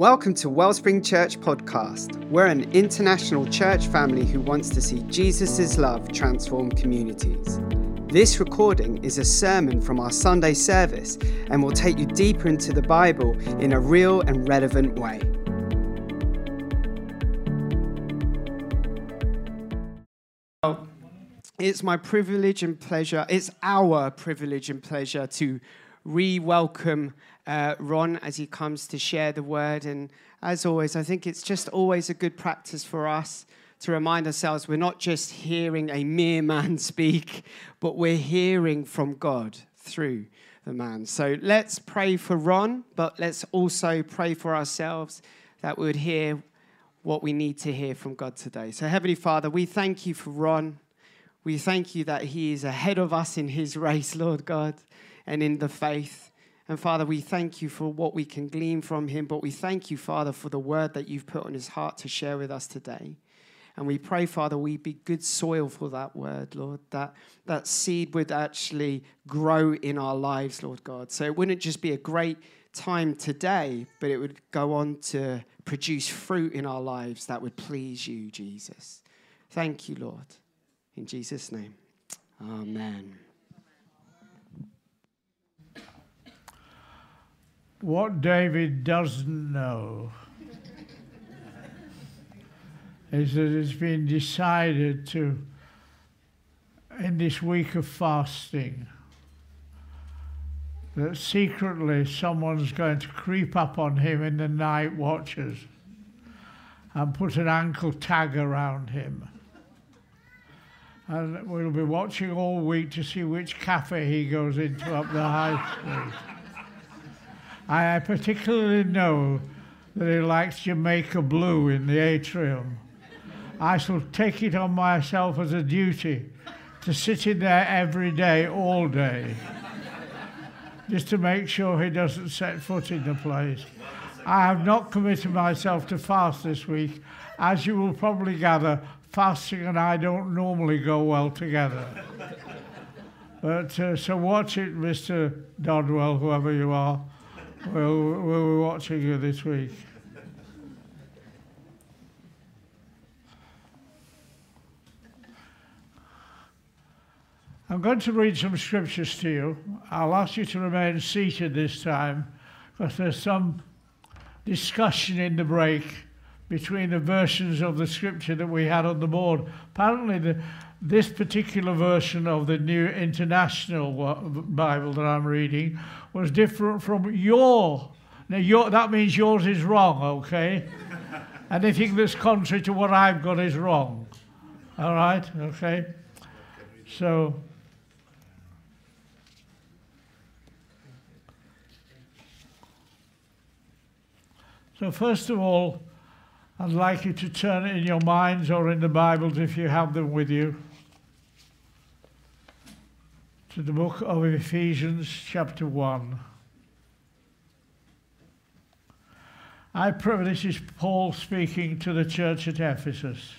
Welcome to Wellspring Church Podcast. We're an international church family who wants to see Jesus' love transform communities. This recording is a sermon from our Sunday service and will take you deeper into the Bible in a real and relevant way. It's my privilege and pleasure, it's our privilege and pleasure to re welcome uh, Ron as he comes to share the word. And as always, I think it's just always a good practice for us to remind ourselves we're not just hearing a mere man speak, but we're hearing from God through the man. So let's pray for Ron, but let's also pray for ourselves that we would hear what we need to hear from God today. So, Heavenly Father, we thank you for Ron. We thank you that he is ahead of us in his race, Lord God, and in the faith. And Father, we thank you for what we can glean from him, but we thank you, Father, for the word that you've put on his heart to share with us today. And we pray, Father, we be good soil for that word, Lord, that that seed would actually grow in our lives, Lord God. So it wouldn't just be a great time today, but it would go on to produce fruit in our lives that would please you, Jesus. Thank you, Lord. In Jesus' name, amen. What David doesn't know is that it's been decided to, in this week of fasting, that secretly someone's going to creep up on him in the night watches and put an ankle tag around him. And we'll be watching all week to see which cafe he goes into up the high street. I particularly know that he likes Jamaica Blue in the atrium. I shall take it on myself as a duty to sit in there every day, all day, just to make sure he doesn't set foot in the place. I have not committed myself to fast this week. As you will probably gather, fasting and I don't normally go well together. But uh, so watch it, Mr. Dodwell, whoever you are. Well, we'll be watching you this week. I'm going to read some scriptures to you. I'll ask you to remain seated this time because there's some discussion in the break between the versions of the scripture that we had on the board. Apparently, the, this particular version of the New International Bible that I'm reading was different from your. Now, your, that means yours is wrong, okay? Anything that's contrary to what I've got is wrong. All right? Okay? So. So, first of all, I'd like you to turn it in your minds or in the Bibles if you have them with you to the book of Ephesians, chapter 1. I pray, this is Paul speaking to the church at Ephesus.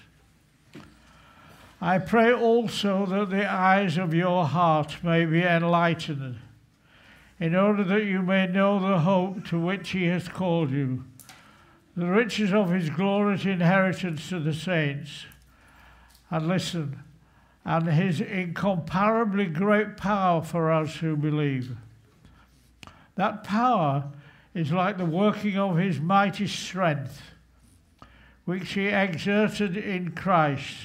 I pray also that the eyes of your heart may be enlightened, in order that you may know the hope to which he has called you, the riches of his glorious inheritance to the saints. And listen, and his incomparably great power for us who believe. That power is like the working of his mighty strength, which he exerted in Christ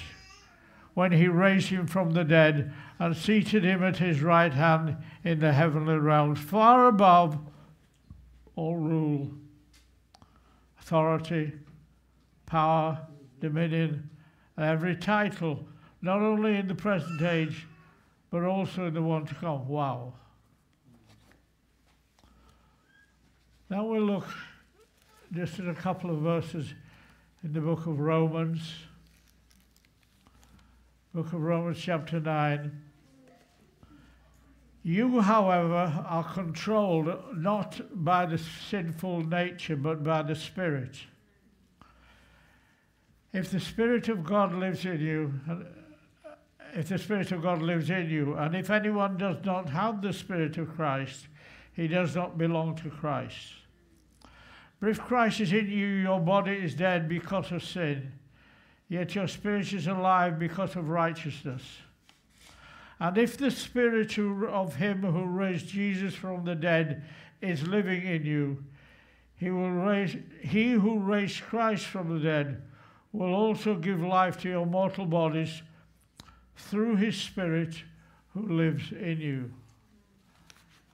when he raised him from the dead and seated him at his right hand in the heavenly realms, far above all rule, authority, power, dominion, and every title not only in the present age, but also in the one to come. Wow. Now we'll look just at a couple of verses in the book of Romans. Book of Romans, chapter 9. You, however, are controlled not by the sinful nature, but by the Spirit. If the Spirit of God lives in you, if the Spirit of God lives in you. And if anyone does not have the Spirit of Christ, he does not belong to Christ. But if Christ is in you, your body is dead because of sin, yet your spirit is alive because of righteousness. And if the spirit of him who raised Jesus from the dead is living in you, he will raise he who raised Christ from the dead will also give life to your mortal bodies through his spirit who lives in you.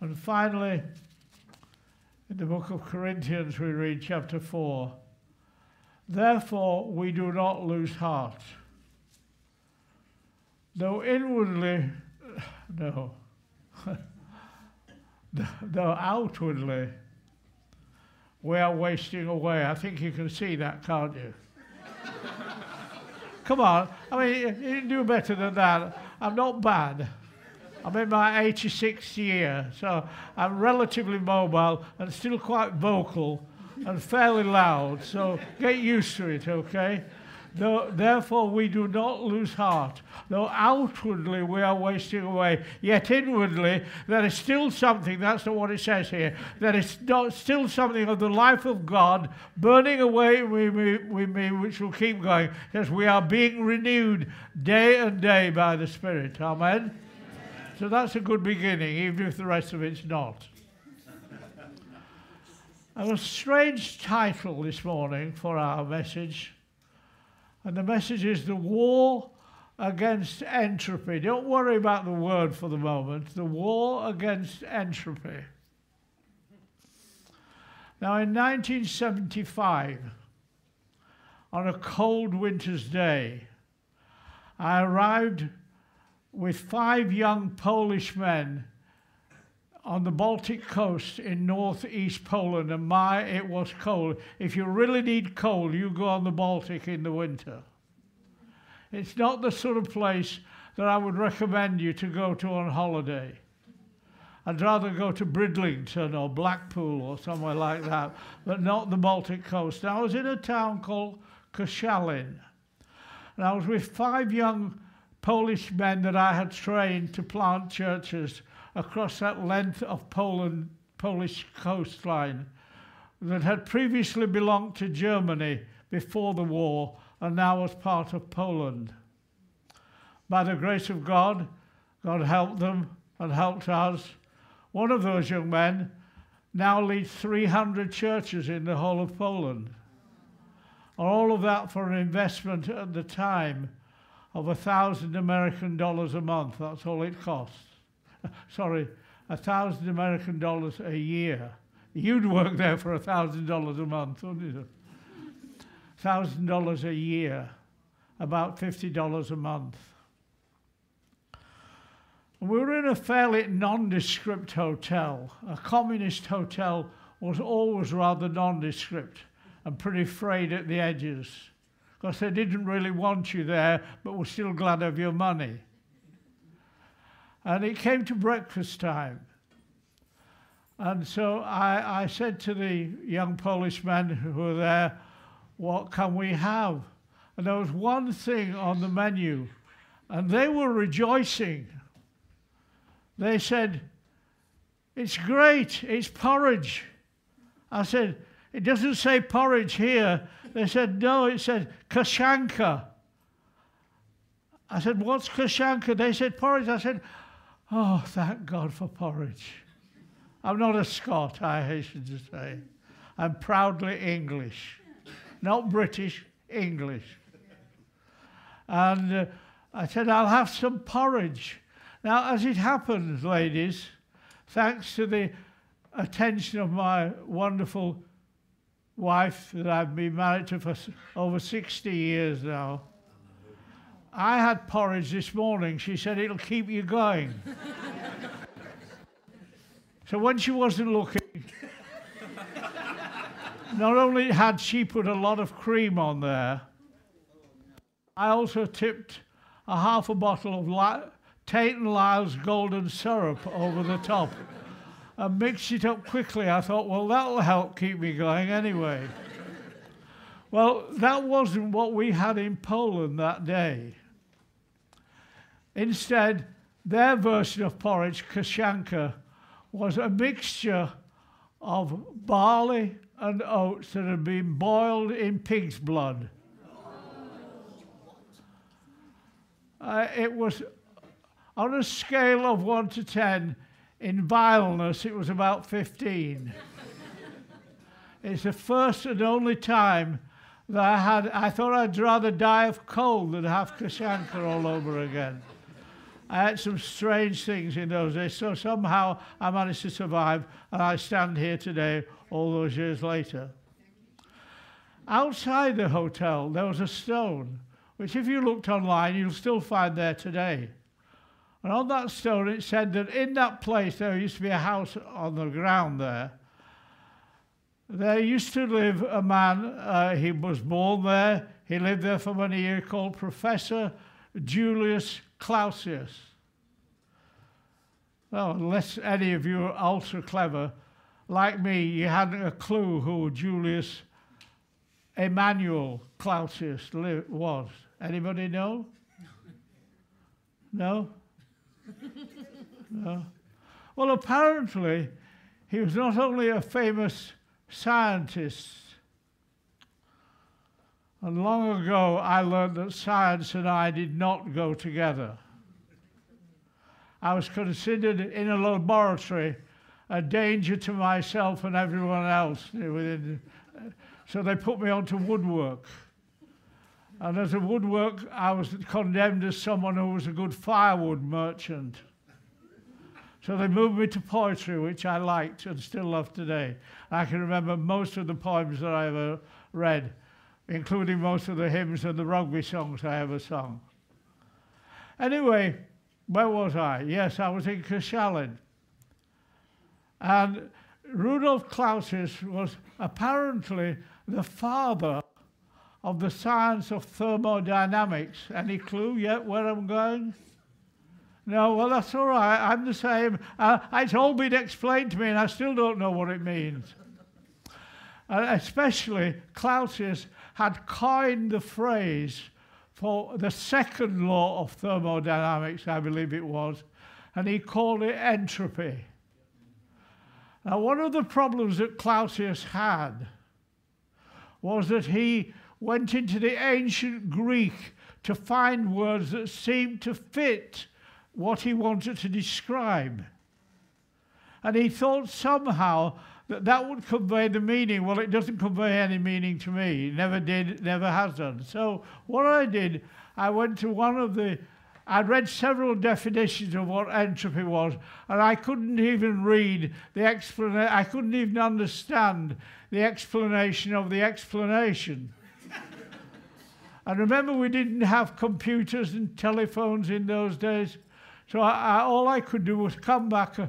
And finally, in the book of Corinthians, we read chapter 4 Therefore, we do not lose heart. Though inwardly, no, though outwardly, we are wasting away. I think you can see that, can't you? Come on. I mean, you can do better than that. I'm not bad. I'm in my 86th year, so I'm relatively mobile and still quite vocal and fairly loud. So get used to it, okay? Though, therefore, we do not lose heart. Though outwardly we are wasting away, yet inwardly there is still something, that's not what it says here, there is not, still something of the life of God burning away with me, which will keep going. Because we are being renewed day and day by the Spirit. Amen? So that's a good beginning, even if the rest of it's not. I have a strange title this morning for our message. And the message is the war against entropy. Don't worry about the word for the moment. The war against entropy. Now, in 1975, on a cold winter's day, I arrived with five young Polish men on the Baltic coast in northeast Poland, and my, it was cold. If you really need cold, you go on the Baltic in the winter. It's not the sort of place that I would recommend you to go to on holiday. I'd rather go to Bridlington or Blackpool or somewhere like that, but not the Baltic coast. I was in a town called Koszalin, and I was with five young Polish men that I had trained to plant churches across that length of Poland, Polish coastline that had previously belonged to Germany before the war and now was part of Poland. By the grace of God, God helped them and helped us. One of those young men now leads 300 churches in the whole of Poland. All of that for an investment at the time of a thousand American dollars a month. That's all it costs. sorry, a thousand American dollars a year. You'd work there for a thousand dollars a month, wouldn't you? Thousand dollars a year, about fifty dollars a month. we were in a fairly nondescript hotel. A communist hotel was always rather nondescript and pretty frayed at the edges because they didn't really want you there, but were still glad of your money. And it came to breakfast time. And so I, I said to the young Polish men who were there, What can we have? And there was one thing on the menu, and they were rejoicing. They said, It's great, it's porridge. I said, It doesn't say porridge here. They said, No, it said kashanka. I said, What's kashanka? They said, Porridge. I said, Oh, thank God for porridge. I'm not a Scot, I hasten to say. I'm proudly English. Not British, English. And uh, I said, I'll have some porridge. Now, as it happens, ladies, thanks to the attention of my wonderful wife that I've been married to for over 60 years now, I had porridge this morning. She said it'll keep you going. so when she wasn't looking, not only had she put a lot of cream on there, I also tipped a half a bottle of La- Tate and Lyle's golden syrup over the top and mixed it up quickly. I thought, well, that'll help keep me going anyway. well, that wasn't what we had in Poland that day. Instead, their version of porridge, kashanka, was a mixture of barley and oats that had been boiled in pig's blood. Uh, it was on a scale of 1 to 10, in vileness, it was about 15. it's the first and only time that I had, I thought I'd rather die of cold than have kashanker all over again. I had some strange things in those days, so somehow I managed to survive, and I stand here today, all those years later. Outside the hotel, there was a stone, which, if you looked online, you'll still find there today. And on that stone, it said that in that place there used to be a house on the ground there. There used to live a man, uh, he was born there, he lived there for many years, called Professor Julius Clausius. Well, unless any of you are ultra clever, like me, you hadn't a clue who Julius Emmanuel Clausius was. Anybody know? No? No? Well, apparently, he was not only a famous scientist, and long ago, I learned that science and I did not go together. I was considered in a laboratory a danger to myself and everyone else. So they put me onto woodwork. And as a woodwork, I was condemned as someone who was a good firewood merchant. So they moved me to poetry, which I liked and still love today. I can remember most of the poems that I ever read including most of the hymns and the rugby songs I ever sung. Anyway, where was I? Yes, I was in Koszalin. And Rudolf Clausius was apparently the father of the science of thermodynamics. Any clue yet where I'm going? No, well, that's all right. I'm the same. Uh, it's all been explained to me, and I still don't know what it means. Uh, especially Clausius had coined the phrase for the second law of thermodynamics, I believe it was, and he called it entropy. Now, one of the problems that Clausius had was that he went into the ancient Greek to find words that seemed to fit what he wanted to describe. And he thought somehow that that would convey the meaning. Well, it doesn't convey any meaning to me. It never did, never has done. So what I did, I went to one of the, I'd read several definitions of what entropy was, and I couldn't even read the explanation, I couldn't even understand the explanation of the explanation. and remember, we didn't have computers and telephones in those days. So I, I, all I could do was come back uh,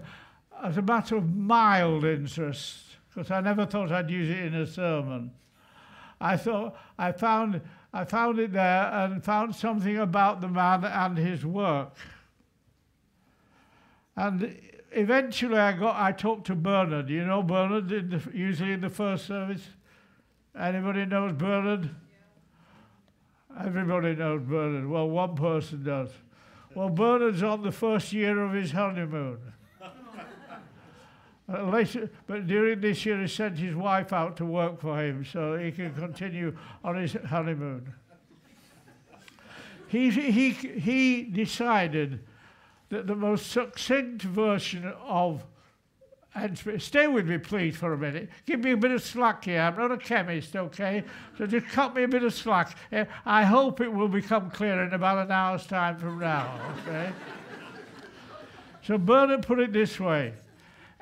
as a matter of mild interest, because I never thought I'd use it in a sermon. I thought I found I found it there and found something about the man and his work. And eventually, I got I talked to Bernard. You know Bernard, in the, usually in the first service. Anybody knows Bernard? Yeah. Everybody knows Bernard. Well, one person does. Well, Bernard's on the first year of his honeymoon. Uh, later, but during this year, he sent his wife out to work for him so he can continue on his honeymoon. he, he, he decided that the most succinct version of and stay with me, please, for a minute. Give me a bit of slack here. I'm not a chemist, okay? So just cut me a bit of slack. Uh, I hope it will become clear in about an hour's time from now, okay? so Bernard put it this way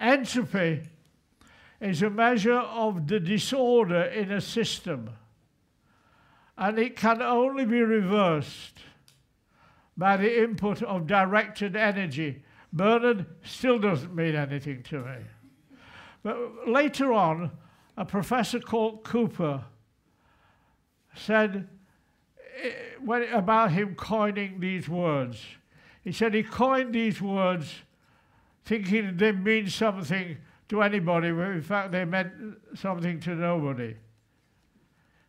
Entropy is a measure of the disorder in a system, and it can only be reversed by the input of directed energy. Bernard still doesn't mean anything to me. But later on, a professor called Cooper said eh, about him coining these words. He said he coined these words thinking they mean something to anybody, when in fact they meant something to nobody.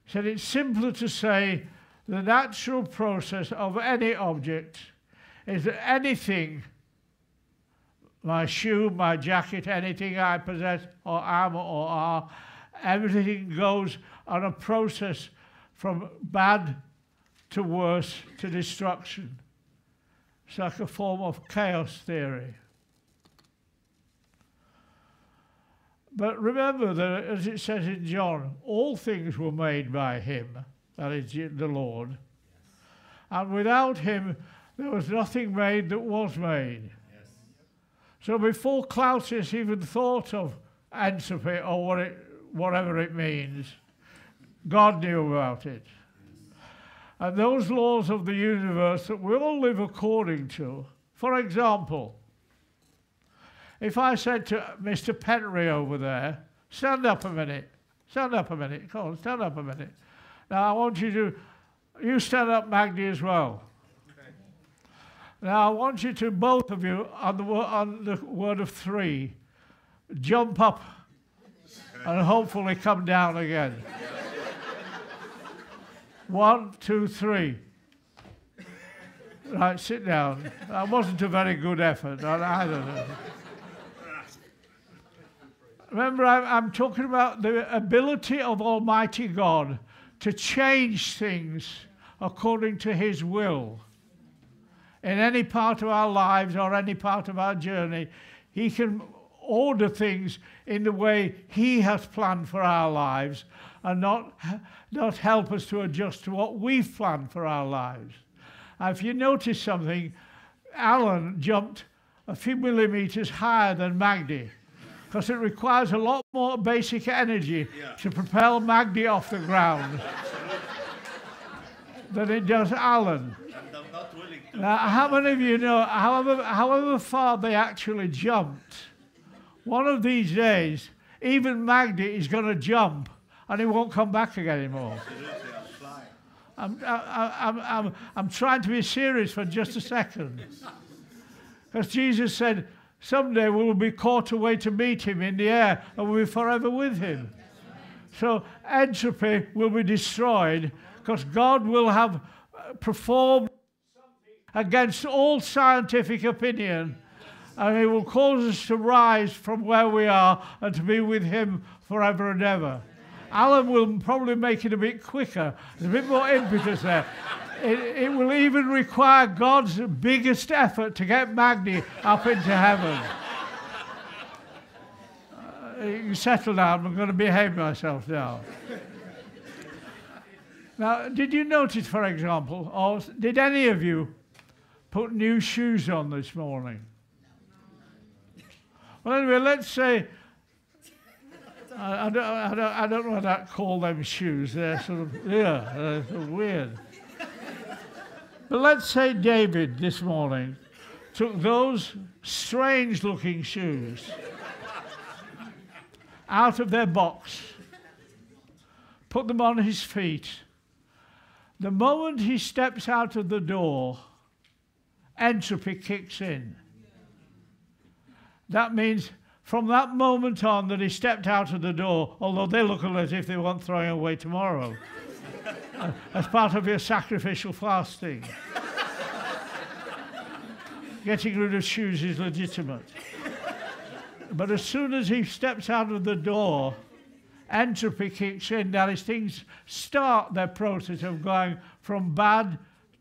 Said it's simpler to say the natural process of any object is that anything, my shoe, my jacket, anything I possess or am or are, everything goes on a process from bad to worse to destruction. It's like a form of chaos theory. But remember that, as it says in John, all things were made by him, that is the Lord. And without him, there was nothing made that was made. Yes. So before Clausius even thought of entropy or what it, whatever it means, God knew about it. And those laws of the universe that we all live according to, for example, if I said to Mr. Penry over there, stand up a minute, stand up a minute, come on, stand up a minute. Now I want you to, you stand up, Magdi, as well. Now I want you to, both of you, on the, on the word of three, jump up and hopefully come down again. One, two, three. Right, sit down. That wasn't a very good effort. I, I don't know. Remember, I'm talking about the ability of Almighty God to change things according to His will. In any part of our lives or any part of our journey, He can order things in the way He has planned for our lives and not, not help us to adjust to what we've planned for our lives. if you notice something, Alan jumped a few millimeters higher than Magdi because it requires a lot more basic energy yeah. to propel Magdi off the ground than it does Alan. Now, how many of you know, however, however far they actually jumped, one of these days, even Magdi is going to jump and he won't come back again anymore. I'm, I, I'm, I'm, I'm trying to be serious for just a second. Because Jesus said, Someday we will be caught away to meet him in the air and we'll be forever with him. So entropy will be destroyed because God will have uh, performed against all scientific opinion and he will cause us to rise from where we are and to be with him forever and ever. Alan will probably make it a bit quicker. There's a bit more impetus there. It, it will even require God's biggest effort to get Magdi up into heaven. Uh, you settle down. I'm going to behave myself now. Now, did you notice, for example, or did any of you put new shoes on this morning? Well, anyway, let's say I, I, don't, I, don't, I don't know what I call them shoes. They're sort of, yeah, they're sort of weird. But let's say David this morning took those strange looking shoes out of their box, put them on his feet. The moment he steps out of the door, entropy kicks in. That means from that moment on that he stepped out of the door, although they look as if they weren't throwing away tomorrow as part of your sacrificial fasting. Getting rid of shoes is legitimate. But as soon as he steps out of the door, entropy kicks in. That is, things start their process of going from bad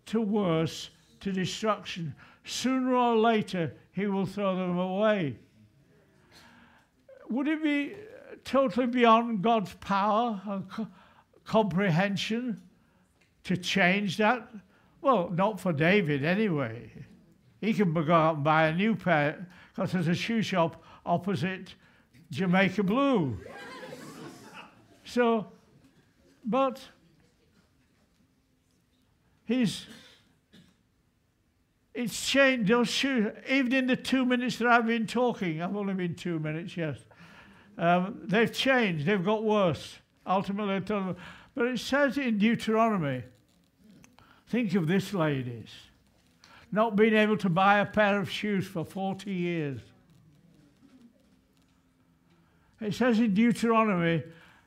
to worse to destruction. Sooner or later, he will throw them away. Would it be totally beyond God's power and co- comprehension to change that? Well, not for David anyway. He can go out and buy a new pair because there's a shoe shop opposite Jamaica Blue. so, but he's it's changed those shoes. Even in the two minutes that I've been talking, I've only been two minutes, yes. Um, they've changed. They've got worse. Ultimately, but it says in Deuteronomy think of this, ladies, not being able to buy a pair of shoes for 40 years. It says in Deuteronomy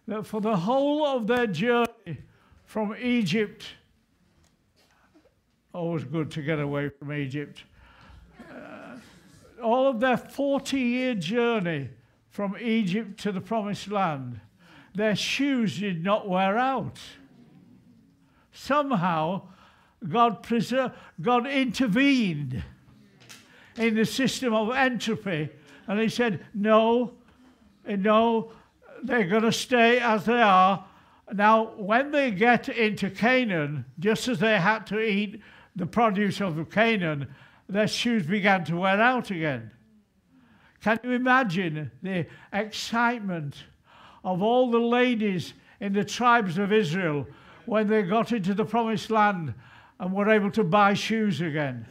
that for the whole of their journey from Egypt, always good to get away from Egypt, uh, all of their 40 year journey from Egypt to the promised land, their shoes did not wear out. Somehow, God, God intervened in the system of entropy and He said, No, no, they're going to stay as they are. Now, when they get into Canaan, just as they had to eat the produce of Canaan, their shoes began to wear out again. Can you imagine the excitement of all the ladies in the tribes of Israel when they got into the promised land and were able to buy shoes again?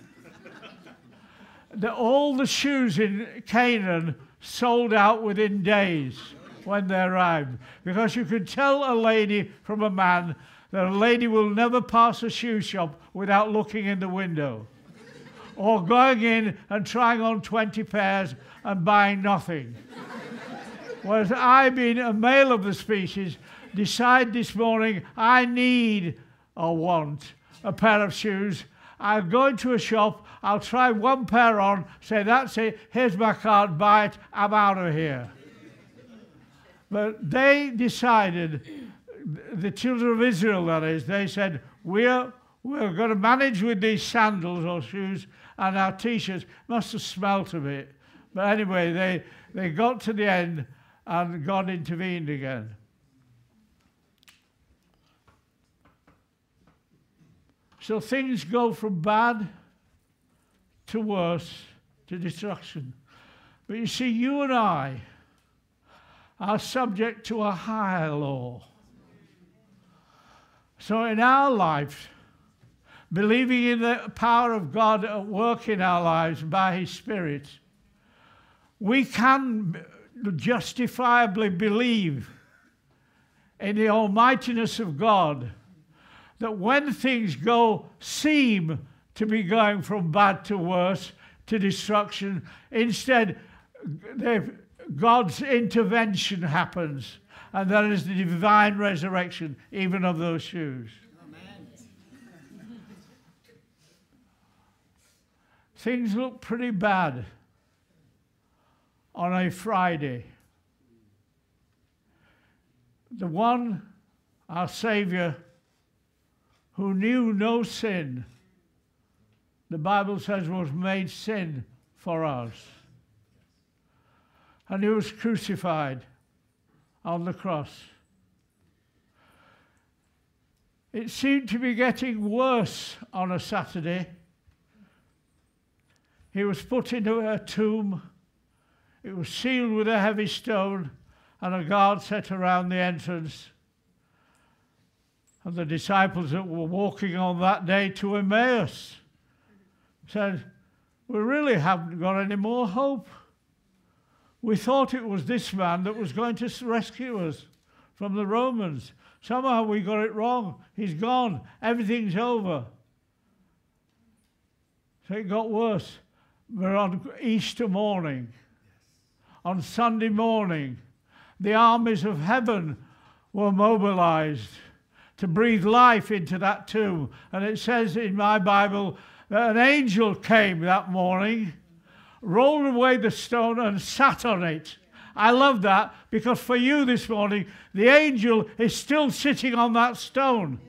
the, all the shoes in Canaan sold out within days when they arrived because you could tell a lady from a man that a lady will never pass a shoe shop without looking in the window or going in and trying on 20 pairs and buying nothing. Whereas I, being a male of the species, decide this morning I need or want a pair of shoes. I'll go into a shop, I'll try one pair on, say, that's it, here's my card, buy it, I'm out of here. But they decided, the children of Israel, that is, they said, we're, we're going to manage with these sandals or shoes, and our t shirts must have smelt a bit. But anyway, they, they got to the end and God intervened again. So things go from bad to worse to destruction. But you see, you and I are subject to a higher law. So in our life, believing in the power of God at work in our lives by His Spirit, we can justifiably believe in the almightiness of God that when things go seem to be going from bad to worse to destruction, instead God's intervention happens, and that is the divine resurrection, even of those shoes. Things look pretty bad on a Friday. The one, our Savior, who knew no sin, the Bible says was made sin for us. And he was crucified on the cross. It seemed to be getting worse on a Saturday. He was put into a tomb it was sealed with a heavy stone and a guard set around the entrance. And the disciples that were walking on that day to Emmaus said, We really haven't got any more hope. We thought it was this man that was going to rescue us from the Romans. Somehow we got it wrong. He's gone. Everything's over. So it got worse. We're on Easter morning on Sunday morning, the armies of heaven were mobilized to breathe life into that tomb. And it says in my Bible that an angel came that morning, rolled away the stone, and sat on it. I love that because for you this morning, the angel is still sitting on that stone.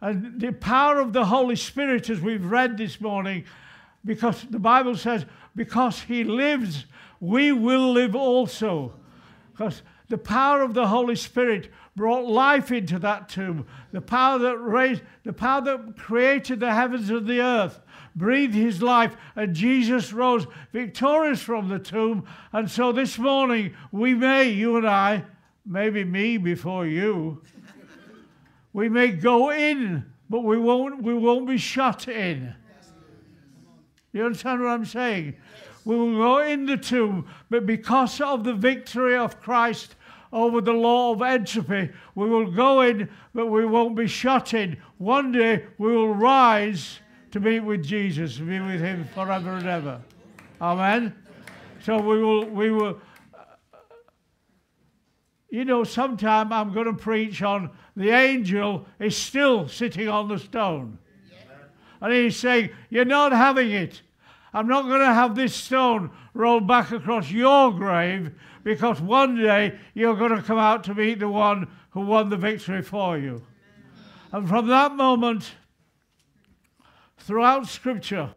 And the power of the Holy Spirit, as we've read this morning, because the Bible says, because he lives we will live also. Because the power of the Holy Spirit brought life into that tomb. The power that raised, the power that created the heavens and the earth, breathed his life, and Jesus rose victorious from the tomb. And so this morning, we may, you and I, maybe me before you, we may go in, but we won't, we won't be shut in. You understand what I'm saying? We will go in the tomb, but because of the victory of Christ over the law of entropy, we will go in, but we won't be shut in. One day we will rise to meet with Jesus, to be with Him forever and ever. Amen. So we will, we will. Uh, you know, sometime I'm going to preach on the angel is still sitting on the stone. And he's saying, You're not having it. I'm not going to have this stone rolled back across your grave because one day you're going to come out to meet the one who won the victory for you. And from that moment, throughout Scripture,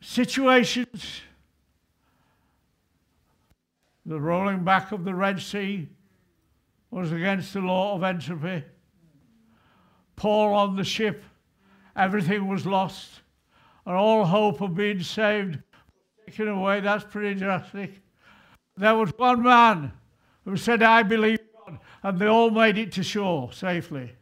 situations, the rolling back of the Red Sea was against the law of entropy. Paul on the ship, everything was lost, and all hope of being saved taken away. That's pretty drastic. There was one man who said, I believe God, and they all made it to shore safely.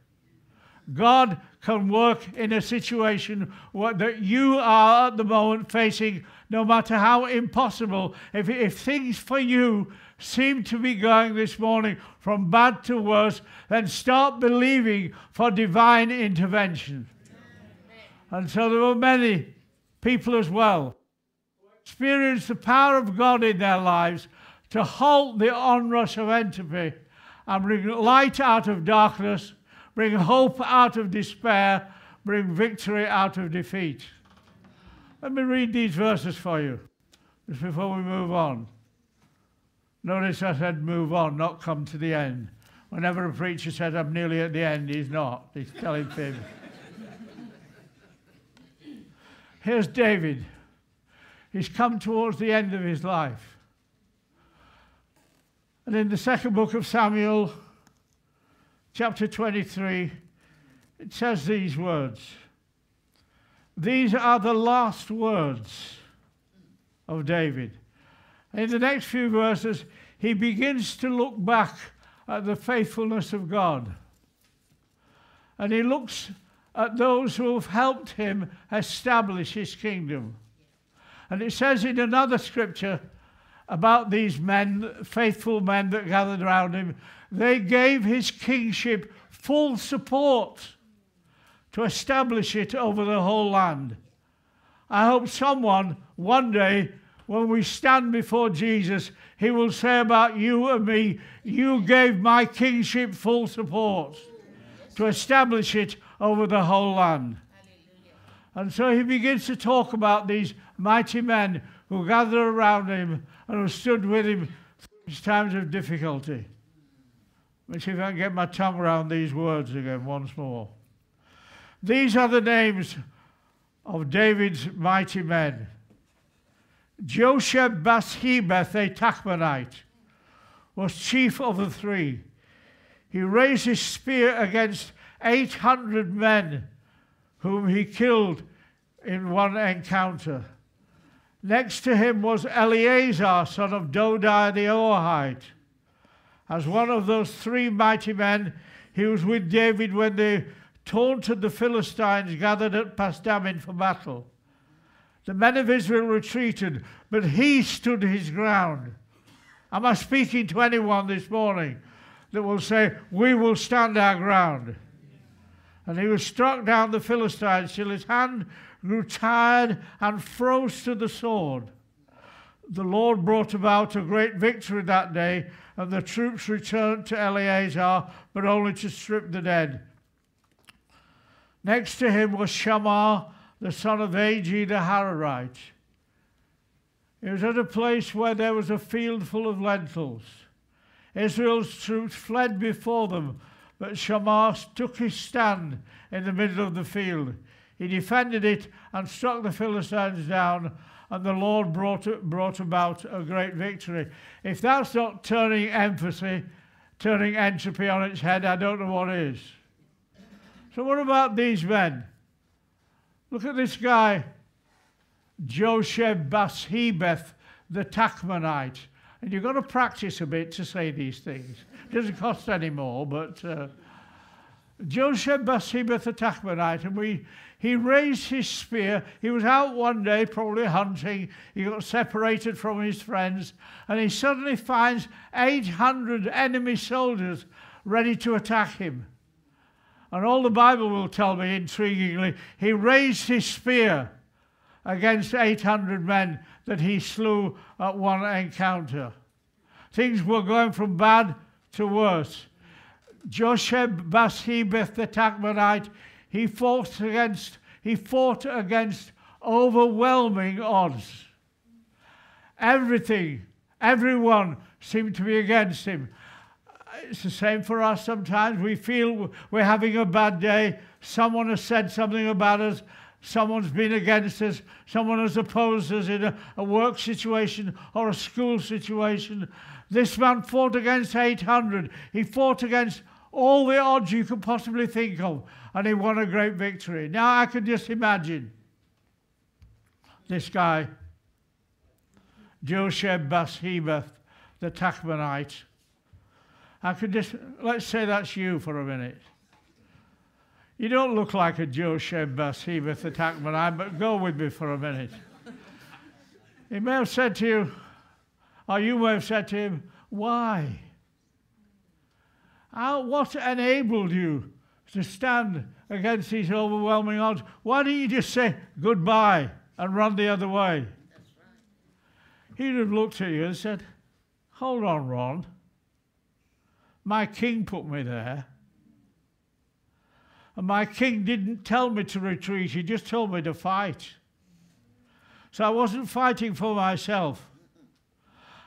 God can work in a situation that you are at the moment facing, no matter how impossible. If, if things for you seem to be going this morning from bad to worse, then start believing for divine intervention. And so there were many people as well experience the power of God in their lives to halt the onrush of entropy and bring light out of darkness bring hope out of despair, bring victory out of defeat. Let me read these verses for you just before we move on. Notice I said move on, not come to the end. Whenever a preacher says I'm nearly at the end, he's not. He's telling fibs. Here's David. He's come towards the end of his life. And in the second book of Samuel, chapter 23, it says these words. These are the last words of David. In the next few verses, he begins to look back at the faithfulness of God. And he looks at those who have helped him establish his kingdom. And it says in another scripture about these men, faithful men that gathered around him, they gave his kingship full support to establish it over the whole land. I hope someone one day, when we stand before Jesus, he will say about you and me, You gave my kingship full support to establish it over the whole land. And so he begins to talk about these mighty men who gathered around him and who stood with him through his times of difficulty. Let me see if I can get my tongue around these words again once more. These are the names of David's mighty men. Josheb Bashebeth, a Tachmonite, was chief of the three. He raised his spear against 800 men whom he killed in one encounter. Next to him was Eleazar, son of Dodai the Ahohite. As one of those three mighty men, he was with David when they taunted the Philistines gathered at Pasdammim for battle. The men of Israel retreated, but he stood his ground. Am I speaking to anyone this morning that will say, We will stand our ground? And he was struck down the Philistines till his hand grew tired and froze to the sword. The Lord brought about a great victory that day and the troops returned to Eleazar, but only to strip the dead. Next to him was Shammah, the son of Agee the Hararite. He was at a place where there was a field full of lentils. Israel's troops fled before them, but Shammah took his stand in the middle of the field. He defended it and struck the Philistines down and the Lord brought, brought about a great victory. If that's not turning emphasis, turning entropy on its head, I don't know what is. So, what about these men? Look at this guy, Josheb Bashebeth, the Tachmonite. And you've got to practice a bit to say these things. Doesn't cost any more, but uh, Josheb Bashebeth, the Tachmonite, and we he raised his spear. He was out one day, probably hunting. He got separated from his friends, and he suddenly finds 800 enemy soldiers ready to attack him. And all the Bible will tell me, intriguingly, he raised his spear against 800 men that he slew at one encounter. Things were going from bad to worse. Josheb Bashebeth the Tachmonite he fought against, he fought against overwhelming odds. Everything, everyone seemed to be against him. It's the same for us sometimes. We feel we're having a bad day. Someone has said something about us. Someone's been against us. Someone has opposed us in a, a work situation or a school situation. This man fought against 800. He fought against all the odds you could possibly think of, and he won a great victory. Now I can just imagine this guy, Josheb Bashebeth, the Tachmonite. I could just, let's say that's you for a minute. You don't look like a Josheb Bashebeth, the Tachmonite, but go with me for a minute. He may have said to you, or you may have said to him, Why? How, what enabled you to stand against these overwhelming odds? Why don't you just say goodbye and run the other way? Right. He'd have looked at you and said, Hold on, Ron. My king put me there. And my king didn't tell me to retreat, he just told me to fight. So I wasn't fighting for myself.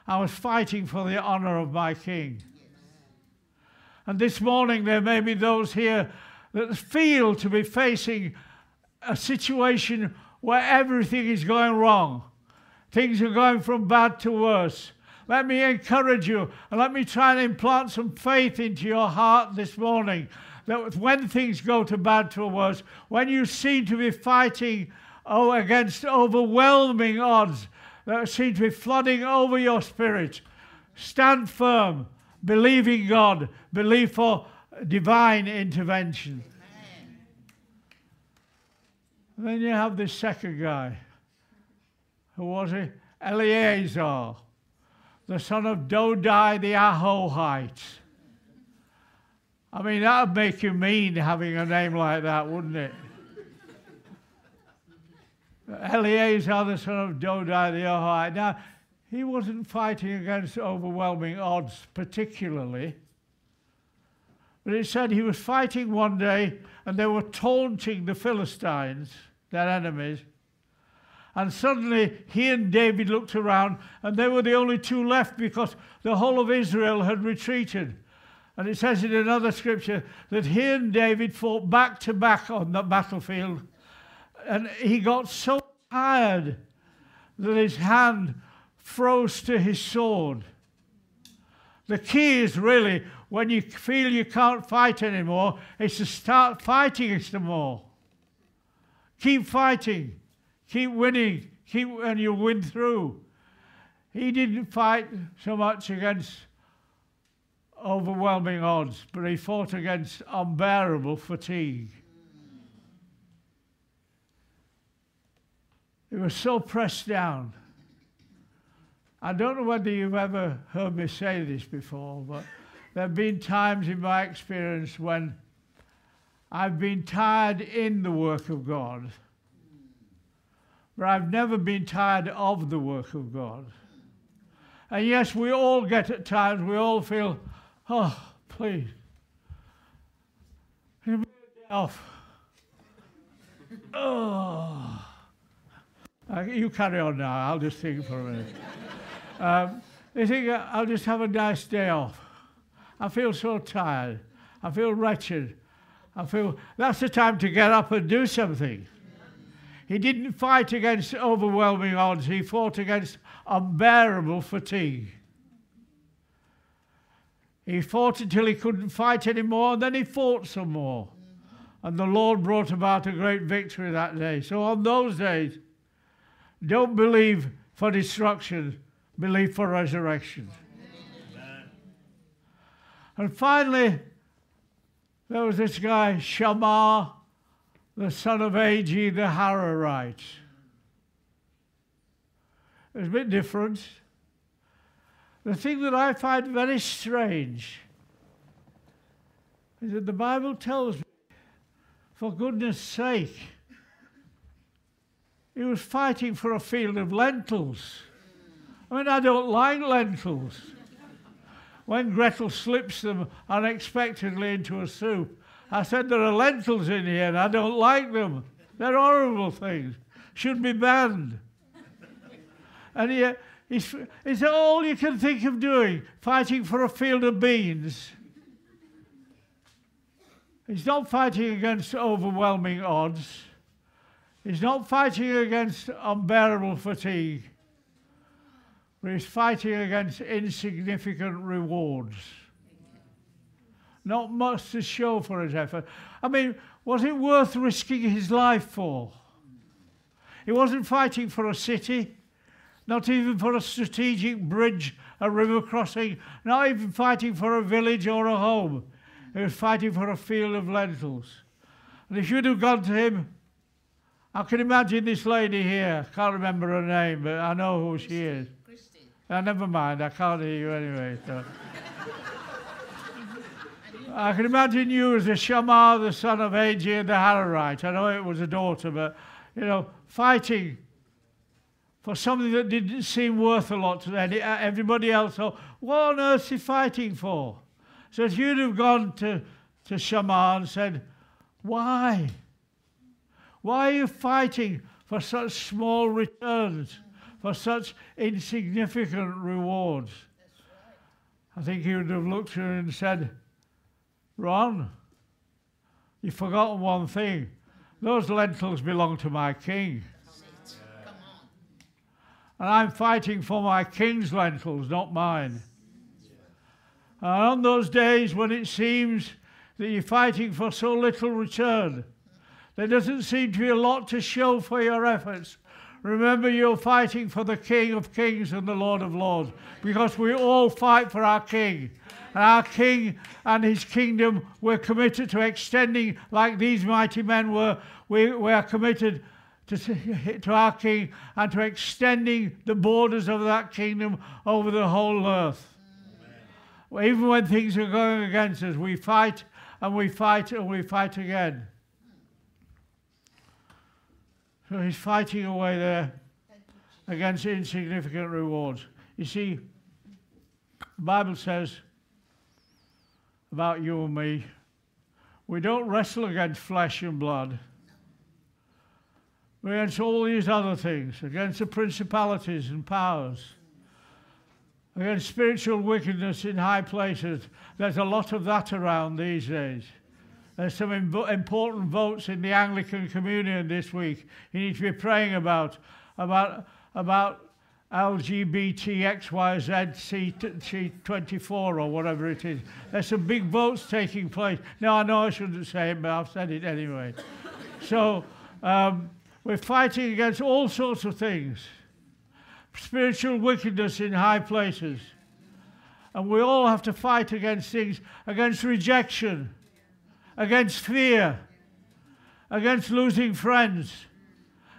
I was fighting for the honor of my King. And this morning, there may be those here that feel to be facing a situation where everything is going wrong. Things are going from bad to worse. Let me encourage you and let me try and implant some faith into your heart this morning that when things go to bad to worse, when you seem to be fighting oh, against overwhelming odds, that seem to be flooding over your spirit. Stand firm, believing God, believe for divine intervention. And then you have this second guy. Who was he? Eleazar, the son of Dodai the Ahohite. I mean, that would make you mean having a name like that, wouldn't it? Eleazar, the son of Dodai the Ahohite. Now, he wasn't fighting against overwhelming odds particularly. But it said he was fighting one day and they were taunting the Philistines, their enemies. And suddenly he and David looked around and they were the only two left because the whole of Israel had retreated. And it says in another scripture that he and David fought back to back on the battlefield and he got so tired that his hand froze to his sword. The key is really when you feel you can't fight anymore, is to start fighting some more. Keep fighting, keep winning, keep, and you'll win through. He didn't fight so much against overwhelming odds, but he fought against unbearable fatigue. He was so pressed down. I don't know whether you've ever heard me say this before, but there have been times in my experience when I've been tired in the work of God, but I've never been tired of the work of God. And yes, we all get at times, we all feel, oh, please, off. Oh. Uh, you carry on now. I'll just think for a minute. um, they think I'll just have a nice day off. I feel so tired. I feel wretched. I feel that's the time to get up and do something. He didn't fight against overwhelming odds, he fought against unbearable fatigue. He fought until he couldn't fight anymore, and then he fought some more. And the Lord brought about a great victory that day. So on those days, don't believe for destruction, believe for resurrection. Amen. And finally, there was this guy, Shammah, the son of Agee the Hararite. It's a bit different. The thing that I find very strange is that the Bible tells me, for goodness sake, he was fighting for a field of lentils. I mean, I don't like lentils. When Gretel slips them unexpectedly into a soup, I said, There are lentils in here and I don't like them. They're horrible things. should be banned. and yet, it's, it's all you can think of doing, fighting for a field of beans. He's not fighting against overwhelming odds. He's not fighting against unbearable fatigue. But he's fighting against insignificant rewards. Not much to show for his effort. I mean, was it worth risking his life for? He wasn't fighting for a city, not even for a strategic bridge, a river crossing, not even fighting for a village or a home. He was fighting for a field of lentils. And if you'd have gone to him, I can imagine this lady here. I can't remember her name, but I know who she is. Christine. Uh, never mind, I can't hear you anyway. So. I can imagine you as a Shammah, the son of Agee the Hararite. I know it was a daughter, but, you know, fighting for something that didn't seem worth a lot to everybody else. So, what on earth is he fighting for? So if you'd have gone to, to Shammah and said, Why? Why are you fighting for such small returns, for such insignificant rewards? I think he would have looked at her and said, Ron, you've forgotten one thing. Those lentils belong to my king. And I'm fighting for my king's lentils, not mine. And on those days when it seems that you're fighting for so little return, there doesn't seem to be a lot to show for your efforts. Remember, you're fighting for the King of Kings and the Lord of Lords because we all fight for our King. And our King and his kingdom, we're committed to extending like these mighty men were. We, we are committed to, to our King and to extending the borders of that kingdom over the whole earth. Even when things are going against us, we fight and we fight and we fight again. So he's fighting away there against insignificant rewards. You see, the Bible says about you and me, we don't wrestle against flesh and blood. We're against all these other things, against the principalities and powers against spiritual wickedness in high places. There's a lot of that around these days. There's some important votes in the Anglican Communion this week you need to be praying about, about, about LGBTXYZC24 or whatever it is. There's some big votes taking place. Now, I know I shouldn't say it, but I've said it anyway. so um, we're fighting against all sorts of things spiritual wickedness in high places. And we all have to fight against things, against rejection, against fear, against losing friends,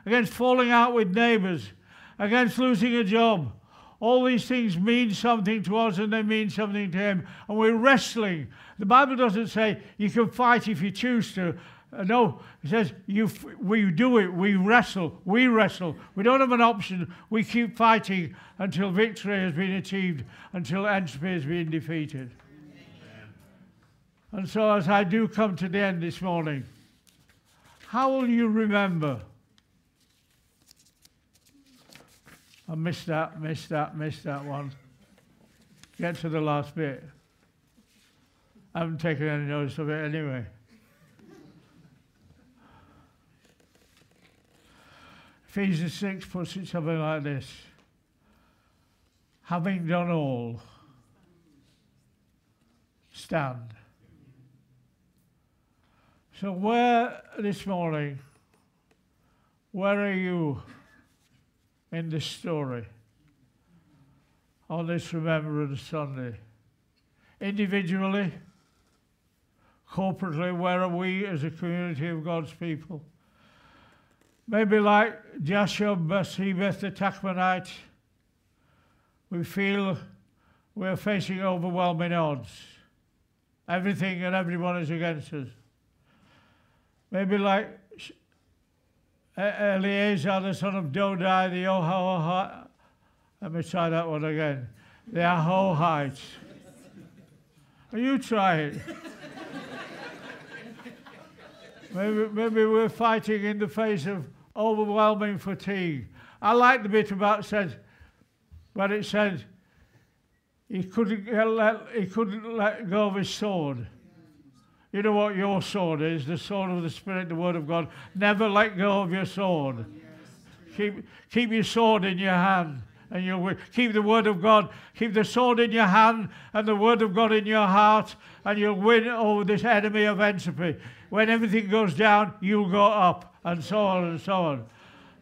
against falling out with neighbors, against losing a job. All these things mean something to us and they mean something to him. And we're wrestling. The Bible doesn't say you can fight if you choose to. Uh, no, it says you, we do it, we wrestle, we wrestle. We don't have an option. We keep fighting until victory has been achieved, until entropy has been defeated. And so, as I do come to the end this morning, how will you remember? I missed that, missed that, missed that one. Get to the last bit. I haven't taken any notice of it anyway. Ephesians 6 puts it something like this Having done all, stand. So, where this morning, where are you in this story on this Remembrance Sunday? Individually, corporately, where are we as a community of God's people? Maybe like Joshua Bathshebeth the Tachmonite, we feel we're facing overwhelming odds. Everything and everyone is against us. Maybe like Eleazar, the son of Dodai, the Ohohite. Let me try that one again. The Ahohites. You try it. maybe, maybe we're fighting in the face of overwhelming fatigue. I like the bit about said when it said he couldn't let, he couldn't let go of his sword. You know what your sword is the sword of the Spirit, the Word of God. Never let go of your sword. Keep, keep your sword in your hand. And you'll keep the word of God, keep the sword in your hand and the word of God in your heart, and you'll win over this enemy of entropy. When everything goes down, you'll go up, and so on and so on.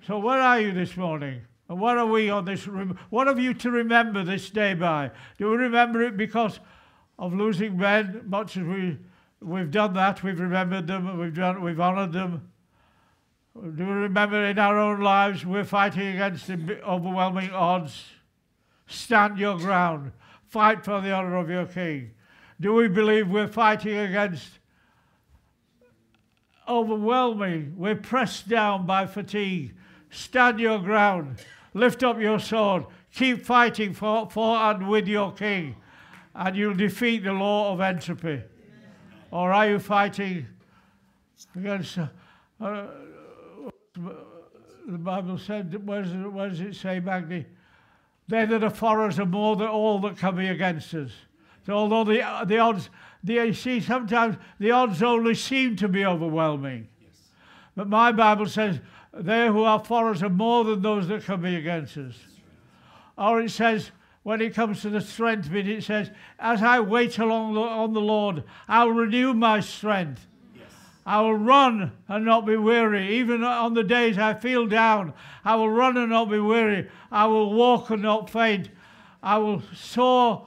So, where are you this morning? And what are we on this? What have you to remember this day by? Do we remember it because of losing men, much as we, we've done that? We've remembered them, we've, done, we've honored them. Do we remember in our own lives we're fighting against overwhelming odds? Stand your ground. Fight for the honor of your king. Do we believe we're fighting against overwhelming? We're pressed down by fatigue. Stand your ground. Lift up your sword. Keep fighting for, for and with your king, and you'll defeat the law of entropy. Or are you fighting against. Uh, uh, the Bible said, where does, it, where does it say, Magni? They that are for us are more than all that can be against us. So although the, the odds, the, you see, sometimes the odds only seem to be overwhelming. Yes. But my Bible says, they who are for us are more than those that can be against us. Or it says, when it comes to the strength bit, it says, As I wait along the, on the Lord, I'll renew my strength. Yes. I will run and not be weary. Even on the days I feel down, I will run and not be weary. I will walk and not faint. I will soar.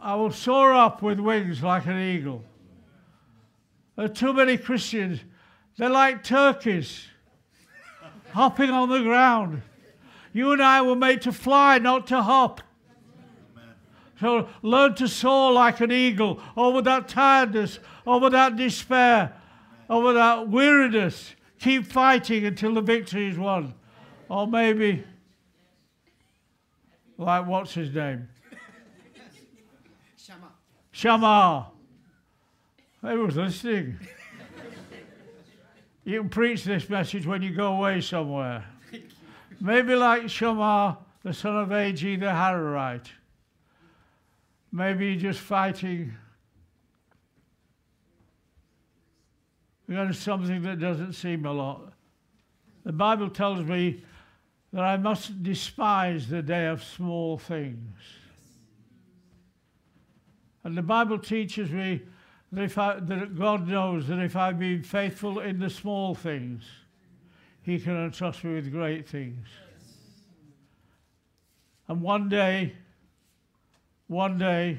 I will soar up with wings like an eagle. There are too many Christians. They're like turkeys hopping on the ground. You and I were made to fly, not to hop. So learn to soar like an eagle over that tiredness, over that despair, over that weariness. Keep fighting until the victory is won. Or maybe, like what's his name? Shammah. Shammah. He was listening. You can preach this message when you go away somewhere. Maybe like Shammah, the son of Ag the Hararite. Maybe just fighting against something that doesn't seem a lot. The Bible tells me that I must despise the day of small things. And the Bible teaches me that, if I, that God knows that if I've been faithful in the small things, He can entrust me with great things. And one day, one day,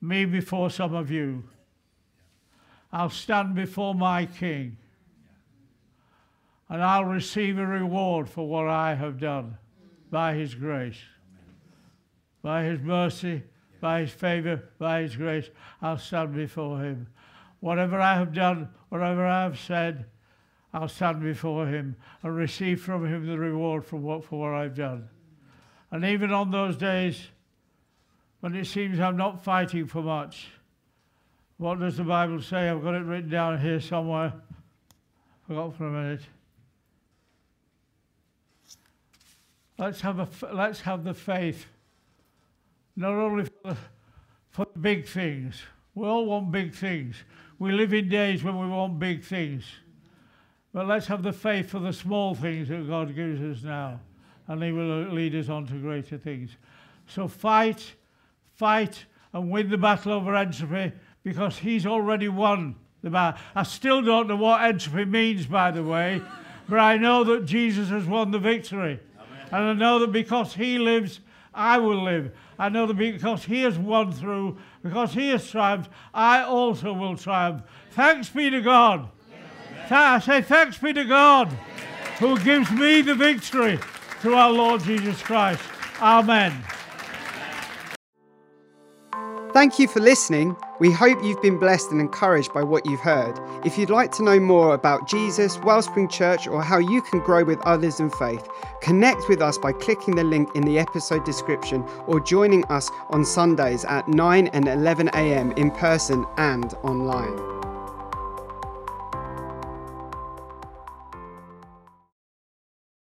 me before some of you, I'll stand before my King and I'll receive a reward for what I have done by His grace, by His mercy, by his favor, by his grace, I'll stand before him. Whatever I have done, whatever I have said, I'll stand before him and receive from him the reward for what, for what I've done. And even on those days when it seems I'm not fighting for much, what does the Bible say? I've got it written down here somewhere. Forgot for a minute. Let's have, a, let's have the faith not only for the, for the big things. We all want big things. We live in days when we want big things. But let's have the faith for the small things that God gives us now, and He will lead us on to greater things. So fight, fight, and win the battle over entropy because He's already won the battle. I still don't know what entropy means, by the way, but I know that Jesus has won the victory. Amen. And I know that because He lives, I will live. I know that because he has won through, because he has triumphed, I also will triumph. Thanks be to God. I say thanks be to God who gives me the victory through our Lord Jesus Christ. Amen. Thank you for listening. We hope you've been blessed and encouraged by what you've heard. If you'd like to know more about Jesus, Wellspring Church, or how you can grow with others in faith, connect with us by clicking the link in the episode description or joining us on Sundays at 9 and 11 a.m. in person and online.